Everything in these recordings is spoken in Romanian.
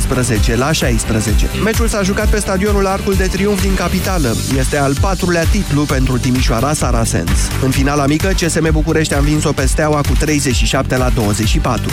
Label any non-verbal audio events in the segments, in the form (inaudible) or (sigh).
17 la 16. Meciul s-a jucat pe stadionul Arcul de Triunf din capitală. Este al patrulea titlu pentru Timișoara Saracens. În finala mică, CSM București a învins-o pe Steaua cu 37 la 24.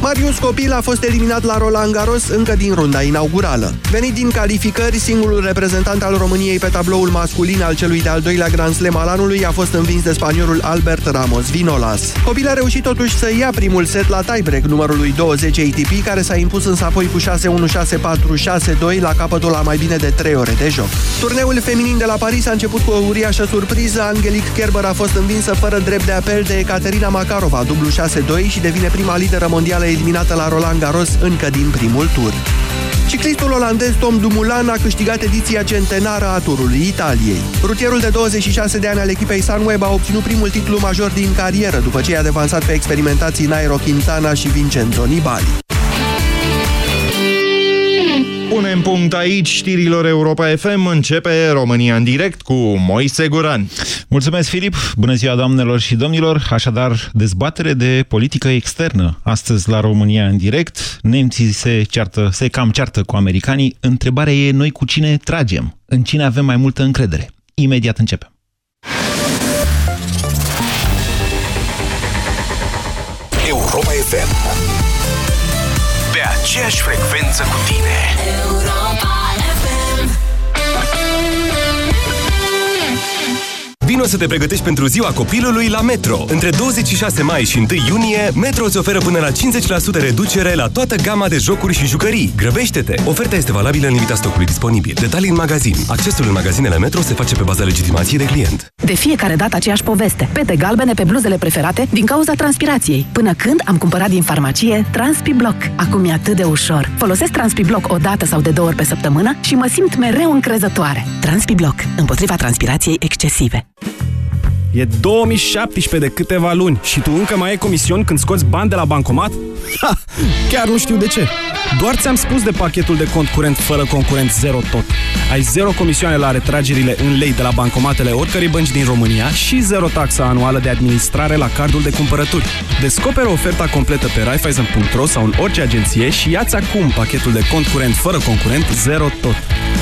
Marius Copil a fost eliminat la Roland Garros încă din runda inaugurală. Venit din calificări, singurul reprezentant al României pe tabloul masculin al celui de-al doilea Grand Slam al anului a fost învins de spaniolul Albert Ramos Vinolas. Copil a reușit totuși să ia primul set la tiebreak numărului 20 ATP, care s-a impus însă apoi cu 6-1, 6-4, 6-2 la capătul la mai bine de 3 ore de joc. Turneul feminin de la Paris a început cu o uriașă surpriză. Angelique Kerber a fost învinsă fără drept de apel de Ekaterina Makarova, dublu 6-2 și devine prima lideră mondială eliminată la Roland Garros încă din primul tur. Ciclistul olandez Tom Dumoulin a câștigat ediția centenară a turului Italiei. Rutierul de 26 de ani al echipei Sunweb a obținut primul titlu major din carieră, după ce i-a devansat pe experimentații Nairo Quintana și Vincenzo Nibali. Punem punct aici știrilor Europa FM. Începe România în direct cu Moise Guran. Mulțumesc, Filip! Bună ziua, doamnelor și domnilor! Așadar, dezbatere de politică externă. Astăzi, la România în direct, nemții se, ceartă, se cam ceartă cu americanii. Întrebarea e, noi cu cine tragem? În cine avem mai multă încredere? Imediat începem. Europa FM Pe aceeași frecvență cu tine Vino să te pregătești pentru ziua copilului la Metro. Între 26 mai și 1 iunie, Metro îți oferă până la 50% reducere la toată gama de jocuri și jucării. Grăbește-te! Oferta este valabilă în limita stocului disponibil. Detalii în magazin. Accesul în magazinele Metro se face pe baza legitimației de client. De fiecare dată aceeași poveste. Pete galbene pe bluzele preferate din cauza transpirației. Până când am cumpărat din farmacie TranspiBlock. Acum e atât de ușor. Folosesc TranspiBlock o dată sau de două ori pe săptămână și mă simt mereu încrezătoare. TranspiBlock. Împotriva transpirației excesive. E 2017 de câteva luni și tu încă mai ai comision când scoți bani de la bancomat? Ha! Chiar nu știu de ce. Doar ți-am spus de pachetul de cont curent fără concurent zero tot. Ai zero comisioane la retragerile în lei de la bancomatele oricărei bănci din România și zero taxa anuală de administrare la cardul de cumpărături. Descoperă oferta completă pe Raiffeisen.ro sau în orice agenție și ia-ți acum pachetul de cont curent fără concurent zero tot.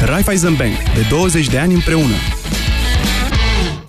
Raiffeisen Bank. De 20 de ani împreună.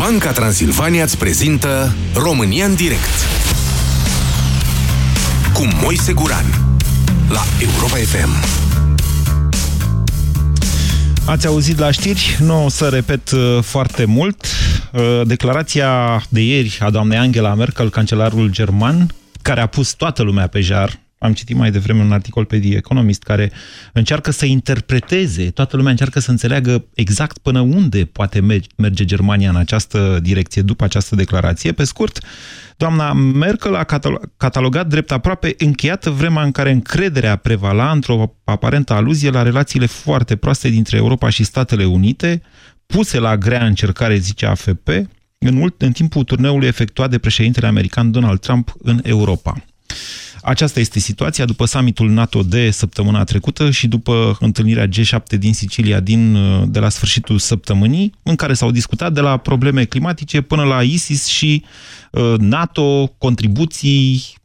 Banca Transilvania îți prezintă România în direct cu Moise Guran la Europa FM. Ați auzit la știri, nu o să repet uh, foarte mult. Uh, declarația de ieri a doamnei Angela Merkel, cancelarul german, care a pus toată lumea pe jar, am citit mai devreme un articol pe The Economist care încearcă să interpreteze, toată lumea încearcă să înțeleagă exact până unde poate merge Germania în această direcție după această declarație. Pe scurt, doamna Merkel a catalogat drept aproape încheiată vremea în care încrederea prevala într-o aparentă aluzie la relațiile foarte proaste dintre Europa și Statele Unite, puse la grea încercare, zice AFP, în, mult, în timpul turneului efectuat de președintele american Donald Trump în Europa. Aceasta este situația după summitul NATO de săptămâna trecută și după întâlnirea G7 din Sicilia din, de la sfârșitul săptămânii, în care s-au discutat de la probleme climatice până la ISIS și uh, NATO, contribuții,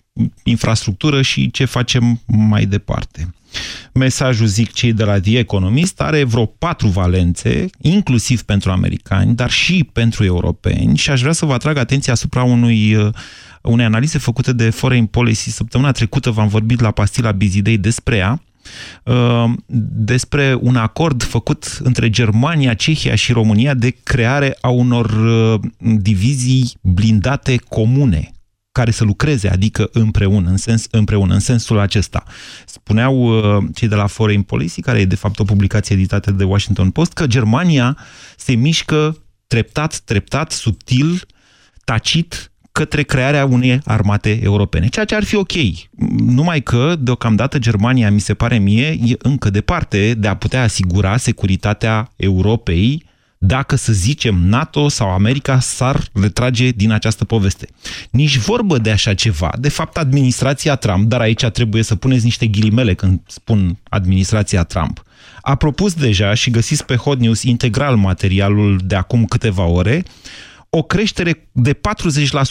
infrastructură și ce facem mai departe. Mesajul, zic cei de la The Economist, are vreo patru valențe, inclusiv pentru americani, dar și pentru europeni și aș vrea să vă atrag atenția asupra unui uh, unei analize făcute de Foreign Policy. Săptămâna trecută v-am vorbit la Pastila Bizidei despre ea, uh, despre un acord făcut între Germania, Cehia și România de creare a unor uh, divizii blindate comune care să lucreze, adică împreună, în, sens, împreună, în sensul acesta. Spuneau uh, cei de la Foreign Policy, care e de fapt o publicație editată de Washington Post, că Germania se mișcă treptat, treptat, subtil, tacit, către crearea unei armate europene, ceea ce ar fi ok. Numai că, deocamdată, Germania, mi se pare mie, e încă departe de a putea asigura securitatea Europei dacă, să zicem, NATO sau America s-ar retrage din această poveste. Nici vorbă de așa ceva. De fapt, administrația Trump, dar aici trebuie să puneți niște ghilimele când spun administrația Trump, a propus deja și găsiți pe Hot News integral materialul de acum câteva ore, o creștere de 40%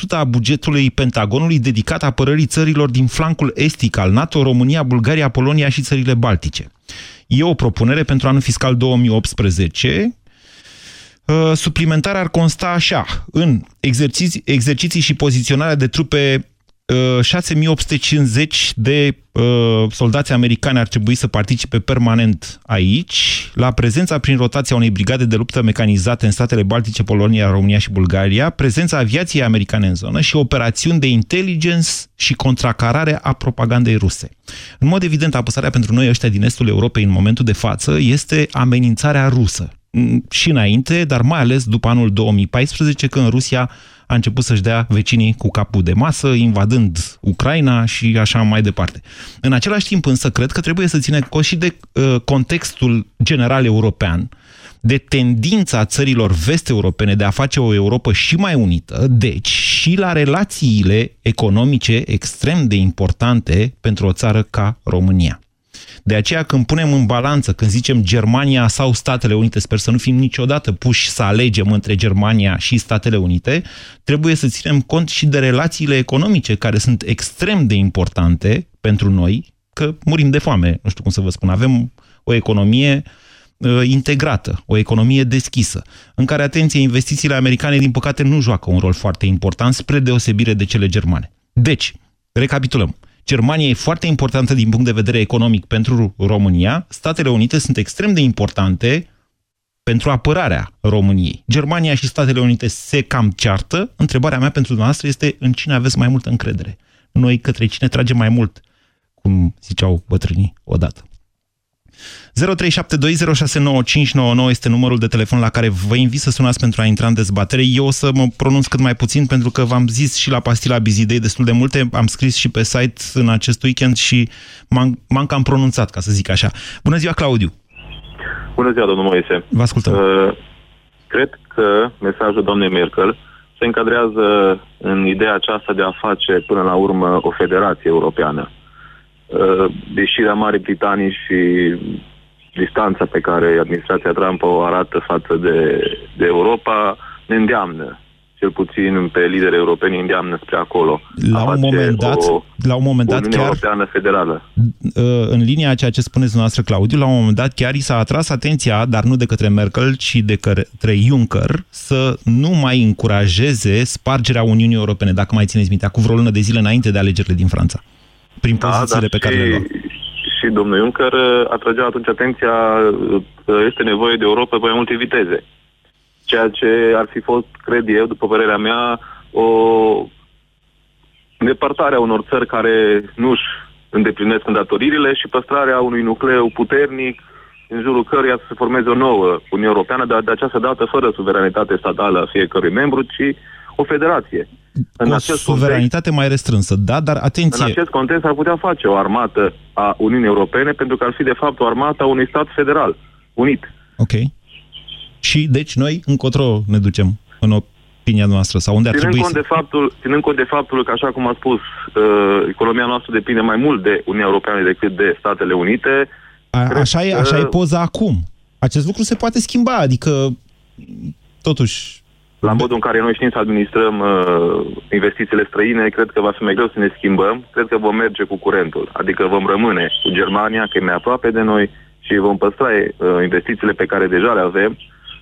a bugetului Pentagonului dedicat apărării țărilor din flancul estic al NATO, România, Bulgaria, Polonia și țările Baltice. E o propunere pentru anul fiscal 2018 Uh, suplimentar ar consta așa, în exerciții, exerciții și poziționarea de trupe 6850 uh, de uh, soldați americani ar trebui să participe permanent aici, la prezența prin rotația unei brigade de luptă mecanizate în statele Baltice, Polonia, România și Bulgaria, prezența aviației americane în zonă și operațiuni de intelligence și contracarare a propagandei ruse. În mod evident, apăsarea pentru noi ăștia din estul Europei în momentul de față este amenințarea rusă. Mm, și înainte, dar mai ales după anul 2014, când Rusia a început să-și dea vecinii cu capul de masă, invadând Ucraina și așa mai departe. În același timp însă, cred că trebuie să ține cont și de uh, contextul general european, de tendința țărilor vest-europene de a face o Europa și mai unită, deci și la relațiile economice extrem de importante pentru o țară ca România. De aceea când punem în balanță, când zicem Germania sau Statele Unite, sper să nu fim niciodată puși să alegem între Germania și Statele Unite, trebuie să ținem cont și de relațiile economice, care sunt extrem de importante pentru noi, că murim de foame, nu știu cum să vă spun. Avem o economie uh, integrată, o economie deschisă, în care, atenție, investițiile americane, din păcate, nu joacă un rol foarte important, spre deosebire de cele germane. Deci, recapitulăm. Germania e foarte importantă din punct de vedere economic pentru România, Statele Unite sunt extrem de importante pentru apărarea României. Germania și Statele Unite se cam ceartă. Întrebarea mea pentru dumneavoastră este în cine aveți mai multă încredere? Noi către cine tragem mai mult, cum ziceau bătrânii odată. 0372069599 este numărul de telefon la care vă invit să sunați pentru a intra în dezbatere. Eu o să mă pronunț cât mai puțin pentru că v-am zis și la pastila Bizidei destul de multe, am scris și pe site în acest weekend și m-am cam pronunțat, ca să zic așa. Bună ziua, Claudiu! Bună ziua, domnul Moise! Vă ascultăm! Uh, cred că mesajul doamnei Merkel se încadrează în ideea aceasta de a face până la urmă o federație europeană. Uh, deși Marii Britanii și distanța pe care administrația Trump o arată față de, de Europa ne îndeamnă cel puțin pe lideri europeni îndeamnă spre acolo. La un moment dat, o, la un moment dat chiar Europeană federală. Uh, în linia a ceea ce spuneți dumneavoastră, Claudiu, la un moment dat chiar i s-a atras atenția, dar nu de către Merkel, ci de către Juncker, să nu mai încurajeze spargerea Uniunii Europene, dacă mai țineți minte, cu vreo lună de zile înainte de alegerile din Franța. Prin da, pozițiile pe care le luăm și domnul Juncker uh, atragea atunci atenția uh, că este nevoie de Europa pe mai multe viteze. Ceea ce ar fi fost, cred eu, după părerea mea, o depărtare a unor țări care nu-și îndeplinesc îndatoririle și păstrarea unui nucleu puternic în jurul căruia să se formeze o nouă Uniune Europeană, dar de această dată fără suveranitate statală a fiecărui membru, ci o federație. În o acest suveranitate context, mai restrânsă, da, dar atenție... În acest context ar putea face o armată a Uniunii Europene, pentru că ar fi de fapt o armată a unui stat federal, unit. Ok. Și deci noi încotro ne ducem în opinia noastră, sau unde ar ținând trebui cont să... De faptul, ținând cont de faptul că, așa cum a spus, uh, economia noastră depinde mai mult de Uniunea Europeană decât de Statele Unite... A, așa, e, așa e poza acum. Acest lucru se poate schimba, adică totuși la modul în care noi știm să administrăm uh, investițiile străine, cred că va fi mai greu să ne schimbăm. Cred că vom merge cu curentul. Adică vom rămâne cu Germania, că e mai aproape de noi, și vom păstra uh, investițiile pe care deja le avem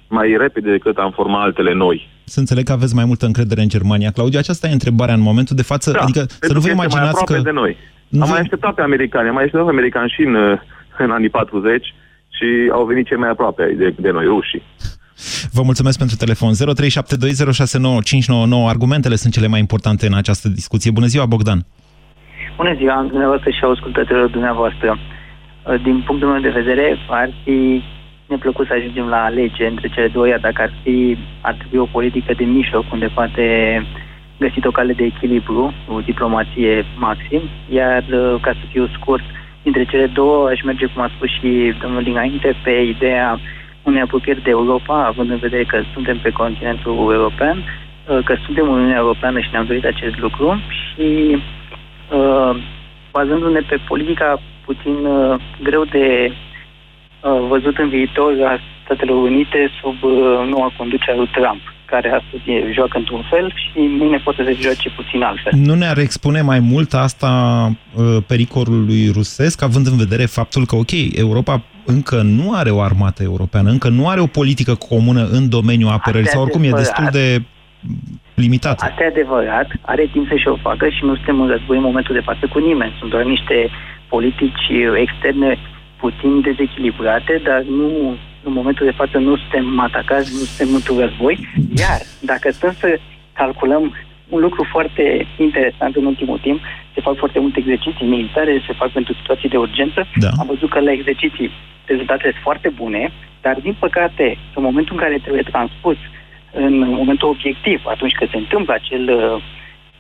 mai repede decât am format altele noi. Să înțeleg că aveți mai multă încredere în Germania. Claudiu, aceasta e întrebarea în momentul de față. Da, adică să nu vă imaginați că... de noi. Nu am mai așteptat pe americani, am mai așteptat pe americani și în, uh, în anii 40 și au venit cei mai aproape de, de noi, rușii. Vă mulțumesc pentru telefon. 0372069599. Argumentele sunt cele mai importante în această discuție. Bună ziua, Bogdan! Bună ziua, dumneavoastră și ascultătorilor dumneavoastră. Din punctul meu de vedere, ar fi neplăcut să ajungem la lege între cele două, iar dacă ar fi, ar trebui o politică de mijloc unde poate găsit o cale de echilibru, o diplomație maxim, iar uh, ca să fiu scurt, dintre cele două aș merge, cum a spus și domnul dinainte, pe ideea unei apropieri de Europa, având în vedere că suntem pe continentul european, uh, că suntem în Uniunea Europeană și ne-am dorit acest lucru și uh, bazându-ne pe politica puțin uh, greu de uh, văzut în viitor a Statelor Unite sub uh, noua conducere a lui Trump care astăzi joacă într-un fel și mâine poate să joace puțin altfel. Nu ne-ar expune mai mult asta uh, pericolului rusesc, având în vedere faptul că, ok, Europa încă nu are o armată europeană, încă nu are o politică comună în domeniul apărării, sau oricum e destul de limitată. Asta e adevărat, are timp să-și o facă și nu suntem în război în momentul de față cu nimeni. Sunt doar niște politici externe puțin dezechilibrate, dar nu în momentul de față nu suntem atacați, nu suntem într-un război, iar dacă stăm să calculăm un lucru foarte interesant în ultimul timp, se fac foarte multe exerciții militare, se fac pentru situații de urgență. Da. Am văzut că la exerciții rezultatele sunt foarte bune, dar din păcate, în momentul în care trebuie transpus în momentul obiectiv, atunci când se întâmplă acel uh,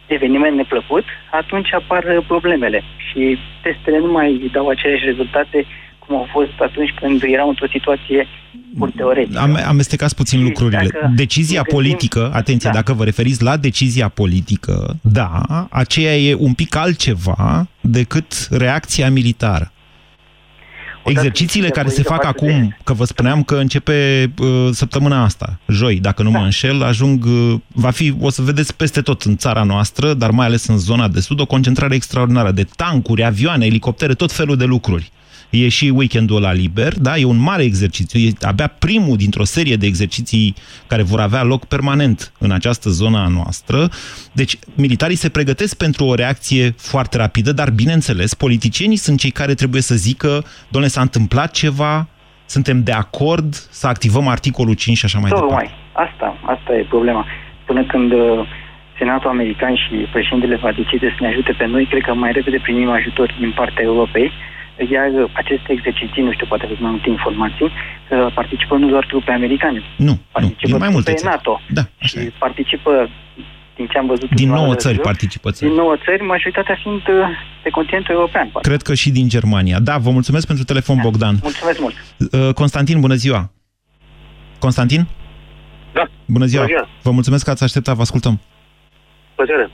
eveniment neplăcut, atunci apar uh, problemele și testele nu mai dau aceleași rezultate cum au fost atunci când erau într-o situație pur teoretică. Am, amestecați puțin și lucrurile. Decizia gândim, politică, atenție, da. dacă vă referiți la decizia politică, da, aceea e un pic altceva decât reacția militară. Exercițiile care se fac acum, de... că vă spuneam că începe uh, săptămâna asta, joi, dacă nu da. mă înșel, ajung, uh, va fi, o să vedeți peste tot în țara noastră, dar mai ales în zona de sud, o concentrare extraordinară de tancuri, avioane, elicoptere, tot felul de lucruri. E și weekendul la liber, da? E un mare exercițiu, e abia primul dintr-o serie de exerciții care vor avea loc permanent în această zonă a noastră. Deci, militarii se pregătesc pentru o reacție foarte rapidă, dar, bineînțeles, politicienii sunt cei care trebuie să zică, doamne, s-a întâmplat ceva, suntem de acord să activăm articolul 5 și așa mai Tocmai. departe. Asta, asta e problema. Până când uh, Senatul American și președintele va decide să ne ajute pe noi, cred că mai repede primim ajutor din partea Europei, iar aceste exerciții, nu știu, poate aveți mai multe informații, uh, participă nu doar trupe americane. Nu, participă nu, mai multe țări. NATO. Da, și participă, din ce am văzut... Din nouă țări jur, participă țări. Din nouă țări, majoritatea fiind uh, pe continentul european. Poate. Cred că și din Germania. Da, vă mulțumesc pentru telefon, da. Bogdan. Mulțumesc mult. Uh, Constantin, bună ziua. Constantin? Da. Bună ziua. Bună ziua. Vă mulțumesc că ați așteptat, vă ascultăm. Plăcere.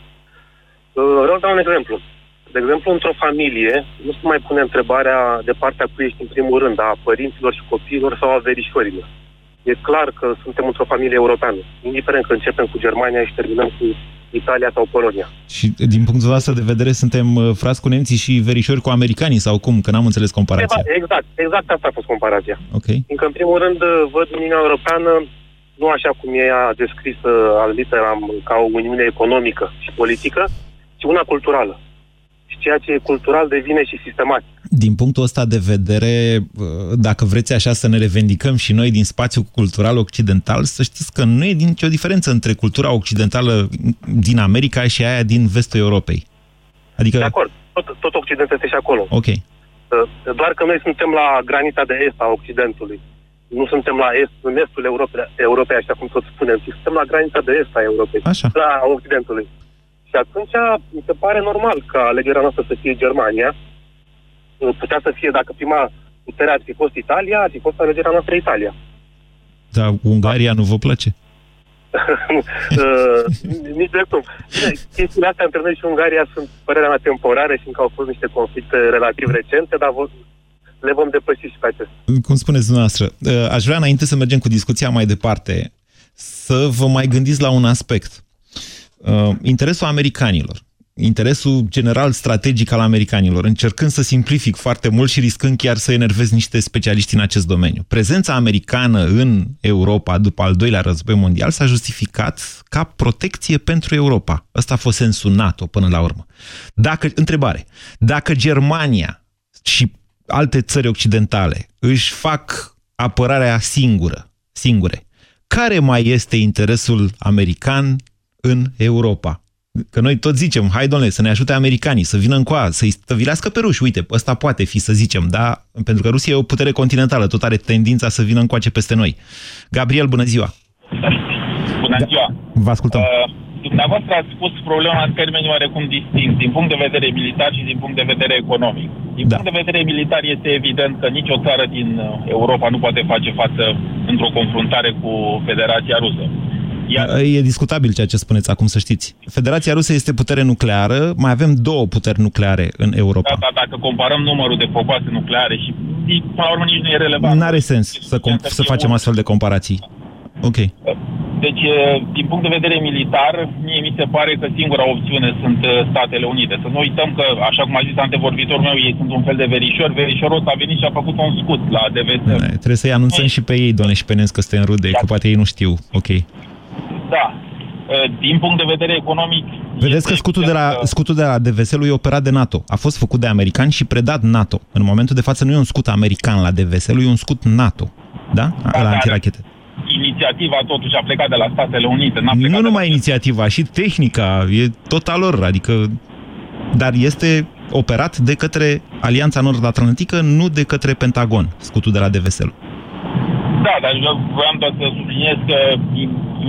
Vreau să dau un exemplu. De exemplu, într-o familie, nu se mai pune întrebarea de partea cui ești în primul rând, a părinților și copiilor sau a verișorilor. E clar că suntem într-o familie europeană, indiferent că începem cu Germania și terminăm cu Italia sau Polonia. Și din punctul ăsta de vedere suntem uh, frați cu nemții și verișori cu americanii sau cum? Că n-am înțeles comparația. Exact, exact asta a fost comparația. Ok. Încă în primul rând văd Uniunea Europeană nu așa cum e ea descrisă al literam ca o uniune economică și politică, ci una culturală și ceea ce e cultural devine și sistematic. Din punctul ăsta de vedere, dacă vreți așa să ne revendicăm și noi din spațiul cultural occidental, să știți că nu e nicio diferență între cultura occidentală din America și aia din vestul Europei. Adică... De acord, tot, tot Occidentul este și acolo. Ok. Doar că noi suntem la granița de est a Occidentului. Nu suntem la est, în estul Europei, Europei așa cum tot spunem, ci suntem la granița de est a Europei, așa. la Occidentului. Și atunci mi se pare normal ca alegerea noastră să fie Germania. Putea să fie, dacă prima putere ar fi fost Italia, ar fi fost alegerea noastră Italia. Dar Ungaria nu vă place? (laughs) uh, nici de cum. Chestiile astea între noi și Ungaria sunt, părerea mea, temporare și încă au fost niște conflicte relativ recente, dar le vom depăși și pe acestea. Cum spuneți dumneavoastră, uh, aș vrea înainte să mergem cu discuția mai departe, să vă mai gândiți la un aspect. Uh, interesul americanilor, interesul general strategic al americanilor, încercând să simplific foarte mult și riscând chiar să enervez niște specialiști în acest domeniu. Prezența americană în Europa după al doilea război mondial s-a justificat ca protecție pentru Europa. Ăsta a fost sensul NATO până la urmă. Dacă, întrebare, dacă Germania și alte țări occidentale își fac apărarea singură, singure, care mai este interesul american în Europa. Că noi tot zicem, hai domnule, să ne ajute americanii, să vină încoa, să-i stăvilească pe ruși. Uite, ăsta poate fi, să zicem, da? Pentru că Rusia e o putere continentală, tot are tendința să vină încoace peste noi. Gabriel, bună ziua! Bună ziua! Vă ascultăm. Uh, dumneavoastră ați spus problema în termeni oarecum distinct, din punct de vedere militar și din punct de vedere economic. Din da. punct de vedere militar este evident că nicio țară din uh, Europa nu poate face față într-o confruntare cu Federația Rusă. Iar... E discutabil ceea ce spuneți acum, să știți. Federația Rusă este putere nucleară, mai avem două puteri nucleare în Europa. Da, da, dacă comparăm numărul de popoase nucleare și, până la urmă, nici nu e relevant. N-are sens să, com- să facem astfel de comparații. Ok. Deci, din punct de vedere militar, mie mi se pare că singura opțiune sunt Statele Unite. Să nu uităm că, așa cum a zis antevorbitorul meu, ei sunt un fel de verișor. Verișorul ăsta a venit și a făcut un scut la DVS. Trebuie să-i anunțăm și pe ei, doamne, și pe Nens, că suntem rude, că poate ei nu știu. Ok. Da. Din punct de vedere economic... Vedeți că scutul de la, scutul de la DVS-ul e operat de NATO. A fost făcut de americani și predat NATO. În momentul de față nu e un scut american la DVS-ul, e un scut NATO. Da? da la antirachete inițiativa totuși a plecat de la Statele Unite. Nu numai de... inițiativa, și tehnica, e tot a lor, adică... Dar este operat de către Alianța Nord-Atlantică, nu de către Pentagon, scutul de la DVSL. Da, dar vreau doar să subliniez că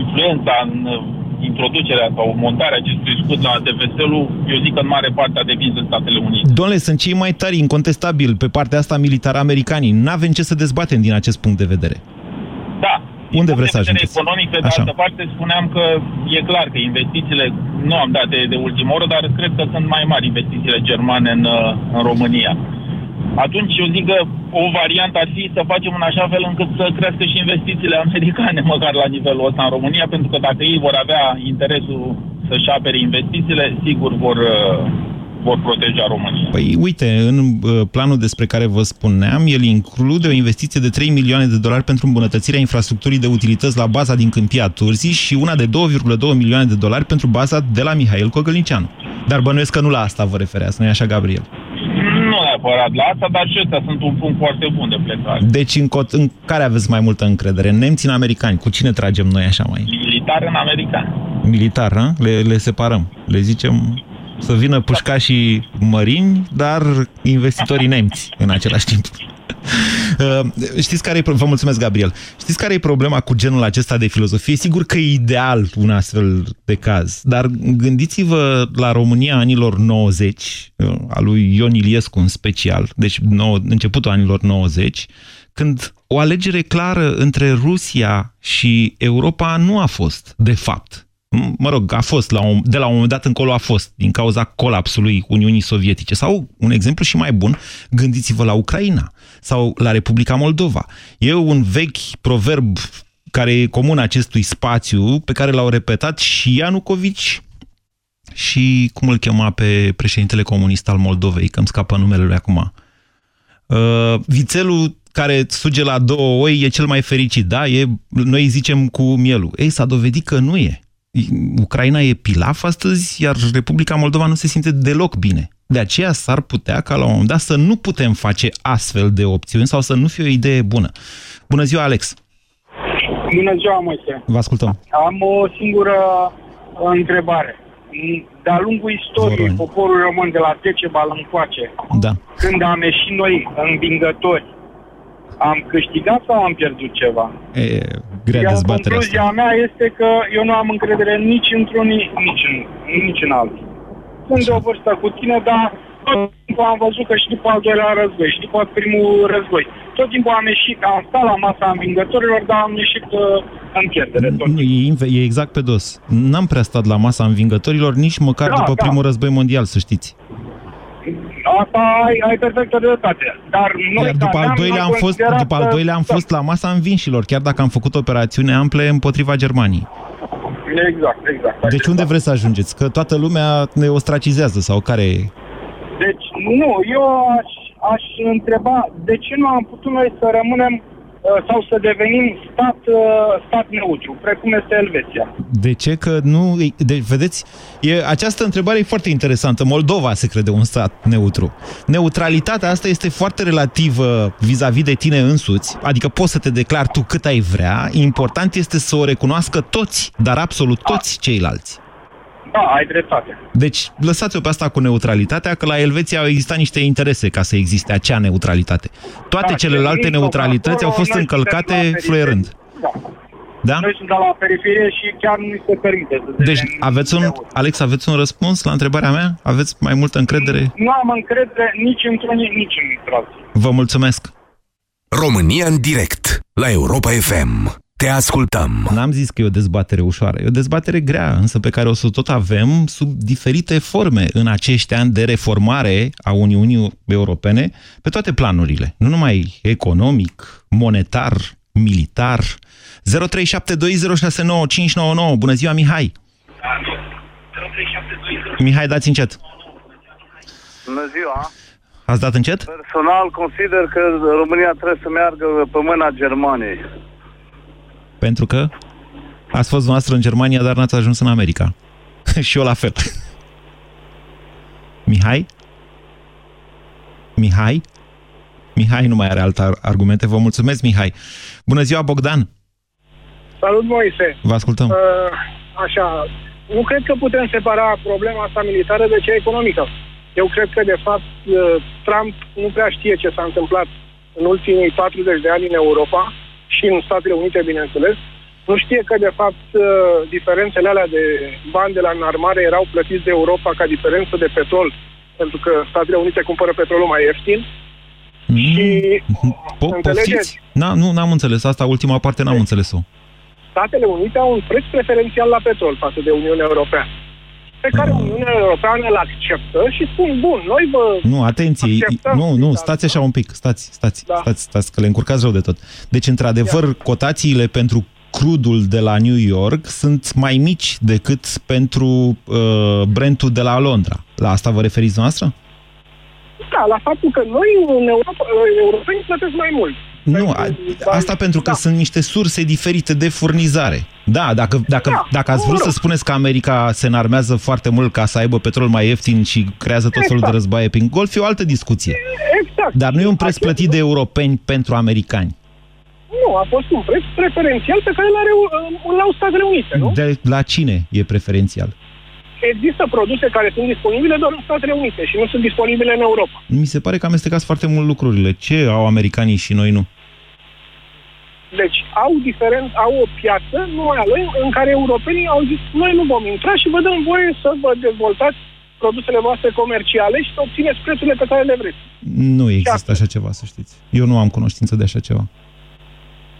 influența în introducerea sau montarea acestui scut la DVSL-ul, eu zic că în mare parte a depins de Statele Unite. Doamne, sunt cei mai tari, incontestabil, pe partea asta militară americanii. N-avem ce să dezbatem din acest punct de vedere. Da, unde vreți să ajungeți? economic, pe de Așa. altă parte, spuneam că e clar că investițiile, nu am dat de, de ultimă oră, dar cred că sunt mai mari investițiile germane în, în România. Atunci eu zic că o variantă ar fi să facem în așa fel încât să crească și investițiile (laughs) americane, măcar la nivelul ăsta în România, pentru că dacă ei vor avea interesul să-și apere investițiile, sigur vor, vor proteja România. Păi uite, în uh, planul despre care vă spuneam, el include o investiție de 3 milioane de dolari pentru îmbunătățirea infrastructurii de utilități la baza din Câmpia Turzii și una de 2,2 milioane de dolari pentru baza de la Mihail Cogălnicianu. Dar bănuiesc că nu la asta vă refereați, nu-i așa, Gabriel? Nu neapărat la asta, dar și ăsta sunt un punct foarte bun de plecare. Deci în, în care aveți mai multă încredere? În nemți, în americani? Cu cine tragem noi așa mai? Militar în american. Militar, ha? Le, le separăm. Le zicem să vină pușcașii mărini, dar investitorii nemți în același timp. (laughs) Uh, știți care e, vă mulțumesc, Gabriel. Știți care e problema cu genul acesta de filozofie? Sigur că e ideal un astfel de caz, dar gândiți-vă la România anilor 90, uh, a lui Ion Iliescu în special, deci nou, începutul anilor 90, când o alegere clară între Rusia și Europa nu a fost, de fapt mă rog, a fost, la un, de la un moment dat încolo a fost, din cauza colapsului Uniunii Sovietice. Sau, un exemplu și mai bun, gândiți-vă la Ucraina sau la Republica Moldova. E un vechi proverb care e comun acestui spațiu, pe care l-au repetat și Ianucovici și, cum îl chema pe președintele comunist al Moldovei, că îmi scapă numele lui acum. Uh, vițelul care suge la două oi e cel mai fericit, da? E, noi zicem cu mielul. Ei, s-a dovedit că nu e. Ucraina e pilaf astăzi, iar Republica Moldova nu se simte deloc bine. De aceea s-ar putea ca la un moment dat să nu putem face astfel de opțiuni sau să nu fie o idee bună. Bună ziua, Alex! Bună ziua, Moise! Vă ascultăm! Am o singură întrebare. De-a lungul istoriei, Voroni. poporul român de la Decebal încoace, da. când am ieșit noi învingători, am câștigat sau am pierdut ceva? E, grea Iar concluzia asta. mea este că eu nu am încredere nici într-un, nici în, nici în altul. Sunt de o vârstă cu tine, dar tot timpul am văzut că și după al doilea război, și după primul război, tot timpul am ieșit, am stat la masa învingătorilor, dar am ieșit uh, în pierdere. Tot nu, e, e exact pe dos. N-am prea stat la masa învingătorilor nici măcar da, după da. primul război mondial, să știți. Asta ai, ai perfectă dreptate. Dar noi Iar după al doilea am fost, după al doilea am fost la masa învinșilor, chiar dacă am făcut operațiune ample împotriva Germaniei. Exact, exact. Deci unde vreți să ajungeți? Că toată lumea ne ostracizează sau care e? Deci, nu, eu aș, aș întreba de ce nu am putut noi să rămânem Uh, sau să devenim stat, uh, stat neutru, precum este Elveția. De ce că nu... Deci, vedeți, e, această întrebare e foarte interesantă. Moldova se crede un stat neutru. Neutralitatea asta este foarte relativă vis-a-vis -vis de tine însuți, adică poți să te declari tu cât ai vrea, important este să o recunoască toți, dar absolut toți ceilalți. Da, ai dreptate. Deci, lăsați-o pe asta cu neutralitatea, că la Elveția au existat niște interese ca să existe acea neutralitate. Toate da, celelalte neutralități au fost încălcate fluierând. Da. Da? Noi suntem la periferie și chiar nu se permite să Deci, aveți un, Alex, aveți un răspuns la întrebarea mea? Aveți mai multă încredere? Nu am încredere nici într-unii, nici în alții. Vă mulțumesc! România în direct la Europa FM. Te ascultăm. N-am zis că e o dezbatere ușoară, e o dezbatere grea, însă pe care o să tot avem sub diferite forme în acești ani de reformare a Uniunii Europene pe toate planurile, nu numai economic, monetar, militar. 0372069599. Bună ziua, Mihai! Mihai, dați încet. Bună ziua! Ați dat încet? Personal consider că România trebuie să meargă pe mâna Germaniei. Pentru că ați fost noastră în Germania, dar n-ați ajuns în America. (laughs) Și eu la fel. Mihai? Mihai? Mihai nu mai are alte argumente. Vă mulțumesc, Mihai. Bună ziua, Bogdan! Salut, Moise! Vă ascultăm. Uh, așa, nu cred că putem separa problema asta militară de cea economică. Eu cred că, de fapt, uh, Trump nu prea știe ce s-a întâmplat în ultimii 40 de ani în Europa și în Statele Unite, bineînțeles. Nu știe că, de fapt, uh, diferențele alea de bani de la înarmare erau plătiți de Europa ca diferență de petrol, pentru că Statele Unite cumpără petrolul mai ieftin. Și Po- înțelegeți? poftiți? Na, nu, n-am înțeles. Asta, ultima parte, n-am înțeles-o. Statele Unite au un preț preferențial la petrol față de Uniunea Europeană pe care Uniunea Europeană îl acceptă și spun, bun, noi vă Nu, atenție, acceptăm nu, nu, stați așa un pic, stați, stați, Da. stați, stați, că le încurcați rău de tot. Deci, într-adevăr, cotațiile pentru crudul de la New York sunt mai mici decât pentru uh, Brentul de la Londra. La asta vă referiți noastră? Da, la faptul că noi în Europa, europenii plătesc mai mult. Nu, a, asta pentru că sunt niște surse diferite de furnizare. Da, dacă, dacă, Da, dacă ați mă vrut să rog. spuneți că America se înarmează foarte mult ca să aibă petrol mai ieftin și creează tot felul de Exact. războaie prin Golf, e o altă discuție. Exact. Dar nu e un preț plătit de europeni pentru americani. Nu, a fost un preț preferențial pe care l-are, uh, l-au Statele Unite, nu? De la cine e preferențial? Există produse care sunt disponibile doar în Statele Unite și nu sunt disponibile în Europa. Mi se pare că amestecați foarte mult lucrurile. Ce au americanii și noi nu? Deci au diferent, au o piață numai a lui în care europenii au zis noi nu vom intra și vă dăm voie să vă dezvoltați produsele voastre comerciale și să obțineți prețurile pe care le vreți. Nu există așa ceva, să știți. Eu nu am cunoștință de așa ceva.